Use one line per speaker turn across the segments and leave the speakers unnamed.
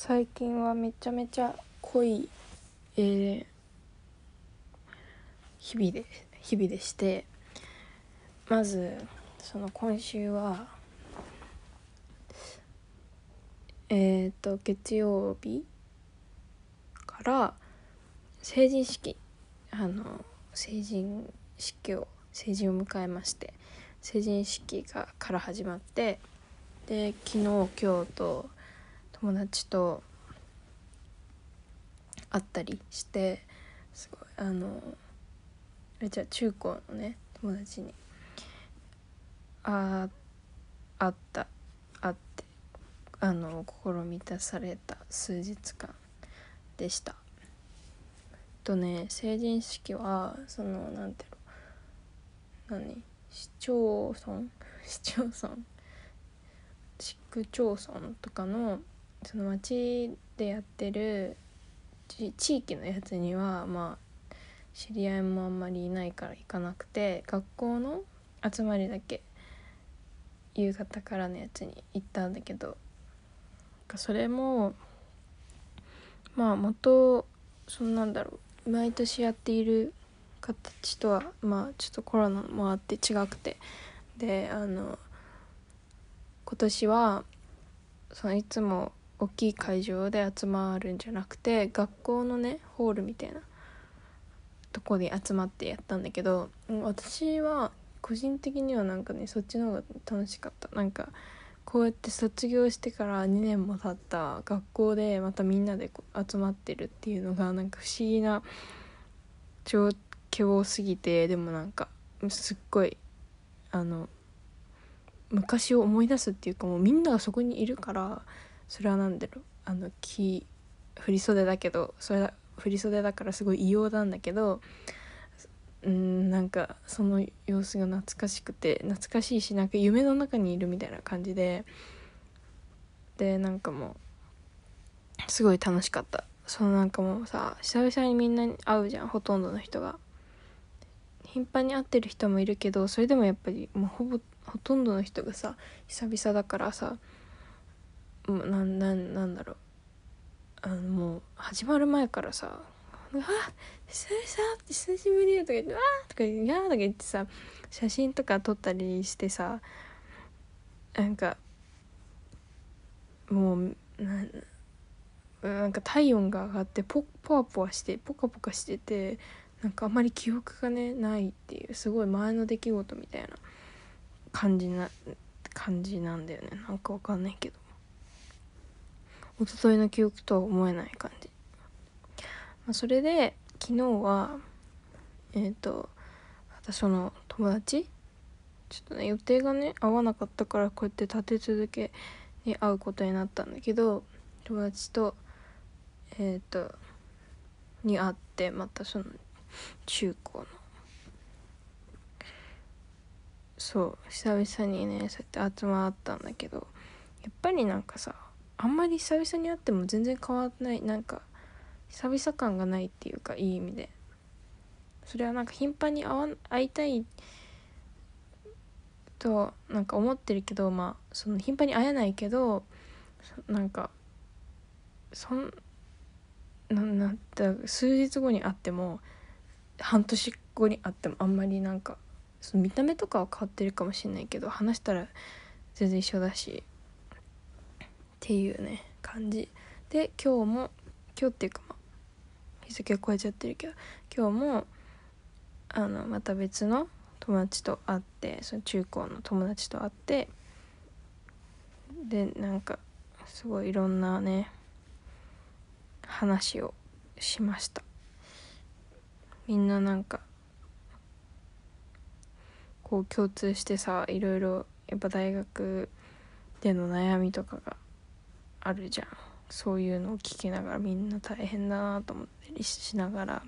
最近はめちゃめちゃ濃い、えー日々で日々でしてまずその今週はえっ、と月曜日から成人式あの成人式を成人を迎えまして成人式がから始まってで昨日今日と友達と会ったりしてすごいあのえじゃ中高のね友達にあ会った会ってあの心満たされた数日間でした。とね成人式はそのなんていうの何市町村？市町村？市区町村とかのその町でやってる地域のやつにはまあ知り合いもあんまりいないから行かなくて学校の集まりだけ夕方からのやつに行ったんだけどなんかそれもまあ元そんなんだろう毎年やっている形とはまあちょっとコロナもあって違くて。であの今年はそのいつも大きい会場で集まるんじゃなくて学校のねホールみたいなとこで集まってやったんだけど私は個人的にはなんかねそっちの方が楽しかった。なんかこうやって卒業してから2年も経った学校でまたみんなで集まってるっていうのがなんか不思議な状況すぎてでもなんかすっごいあの昔を思い出すっていうかもうみんながそこにいるからそれは何だろうあの木振り袖だけどそれだ振り袖だからすごい異様なんだけどうんなんかその様子が懐かしくて懐かしいしなんか夢の中にいるみたいな感じででなんかもうすごい楽しかった。そのなんかもうさ久々にみんなに会うじゃんほとんどの人が。頻繁に会ってる人もいるけどそれでもやっぱりもうほぼほとんどの人がさ久々だからさなななんだろう。あのもう始まる前からさ「うわ久々久しぶり」とか言って「わー」とか言って「やー」とか言ってさ写真とか撮ったりしてさなんかもうなんなんか体温が上がってポポワポワしてポカポカしててなんかあんまり記憶がねないっていうすごい前の出来事みたいな感じな感じなんだよね。なんかわかんないけど。一昨日の記憶とは思えない感じ、まあ、それで昨日はえっ、と私の友達ちょっとね予定がね合わなかったからこうやって立て続けに会うことになったんだけど友達とえっ、とに会ってまたその中高の。そう久々にねそうやって集まったんだけどやっぱりなんかさあんまり久々に会っても全然変わらないなんか久々感がないっていうかいい意味で。それはなんか頻繁に会わ会いたいとなんか思ってるけどまあその頻繁に会えないけどなんかそんなんなんだ数日後に会っても半年後に会ってもあんまりなんかその見た目とかは変わってるかもしれないけど話したら全然一緒だし。っていうね感じ。で今日も今日っていうかまあ日付超えちゃってるけど今日もあのまた別の友達と会ってその中高の友達と会ってでなんかすごいいろんなね話をしました。みんななんかこう共通してさいろいろやっぱ大学での悩みとかがあるじゃん。そういうのを聞きながらみんな大変だなと思ったりしながら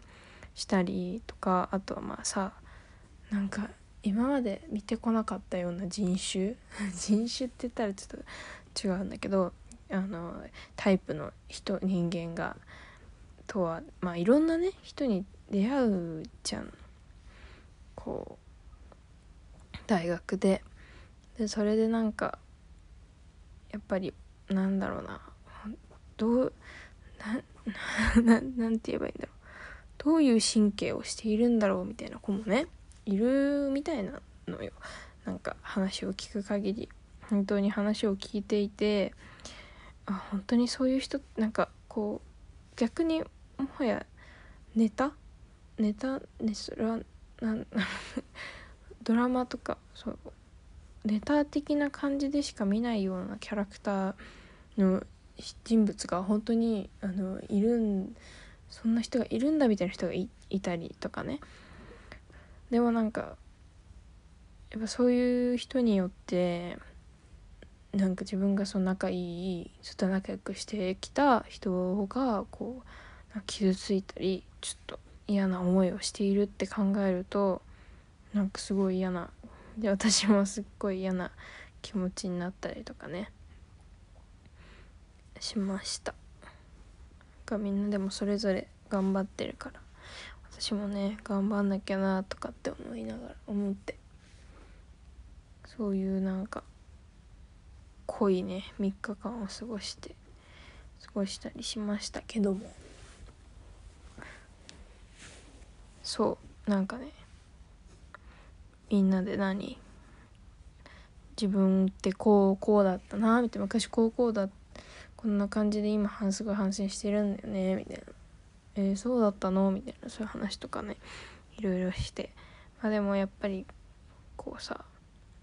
したりとかあとはまあさなんか今まで見てこなかったような人種？人種って言ったらちょっと違うんだけどあのタイプの人人間がとはまあいろんなね人に出会うじゃん。こう大学で。でそれでなんかやっぱりなんだろうな。どうな なんて言えばいいんだろう。どういう神経をしているんだろうみたいな子もねいるみたいなのよ。なんか話を聞く限り。本当に話を聞いていてあ本当にそういう人なんかこう逆にもはやネタ？ネタ？ねそれはなん ドラマとかそう。ネタ的な感じでしか見ないようなキャラクターの人物が本当にあのいるんそんな人がいるんだみたいな人がいたりとかね。でもなんかやっぱそういう人によってなんか自分がその仲いいずっと仲良くしてきた人がこう傷ついたりちょっと嫌な思いをしているって考えるとなんかすごい嫌な。で私もすっごい嫌な気持ちになったりとかね。しました。がみんなでもそれぞれ頑張ってるから。私もね頑張んなきゃなとかって思いながら思って。そういうなんか濃いね3日間を過ごして過ごしたりしましたけども。そうなんかねみんなで何？自分ってこうこうだったなみたいな。昔こうこうだったこんな感じで今すごい反省してるんだよねみたいな。えー、そうだったの？みたいな。そういう話とかねいろいろして。まあでもやっぱりこうさ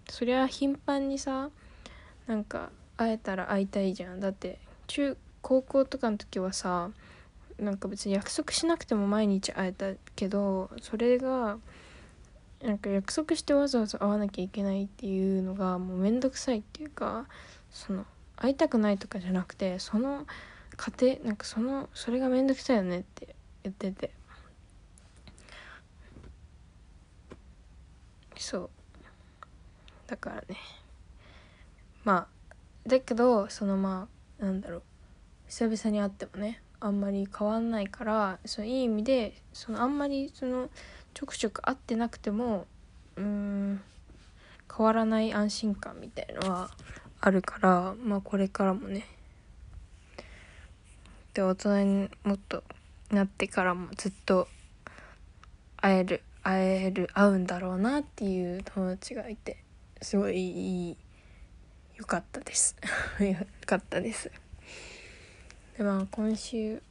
そりゃ頻繁にさなんか会えたら会いたいじゃん。だって中高校とかの時はさなんか別に約束しなくても毎日会えたけどそれがなんか約束してわざわざ会わなきゃいけないっていうのがもうめんどくさいっていうかその会いたくないとかじゃなくてその家庭なんかそのそれがめんどくさいよねって言ってて。そう。だからね。まあだけどそのまあなんだろう。久々に会ってもねあんまり変わんないからそのいい意味でそのあんまりそのちょくちょく会ってなくてもうん変わらない安心感みたいのはあるからまあこれからもね。で大人にもっとなってからもずっと会える会える会うんだろうなっていう友達がいてすごいいいよかったです。よかったです。でまあ今週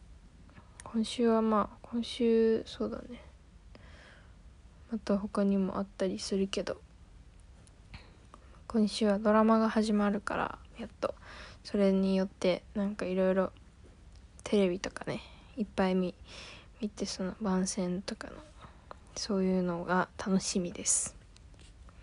今週はまあ今週そうだね。また他にもあったりするけど。今週はドラマが始まるからやっと。それによってなんかいろいろテレビとかねいっぱい見見てその番宣とかのそういうのが楽しみです。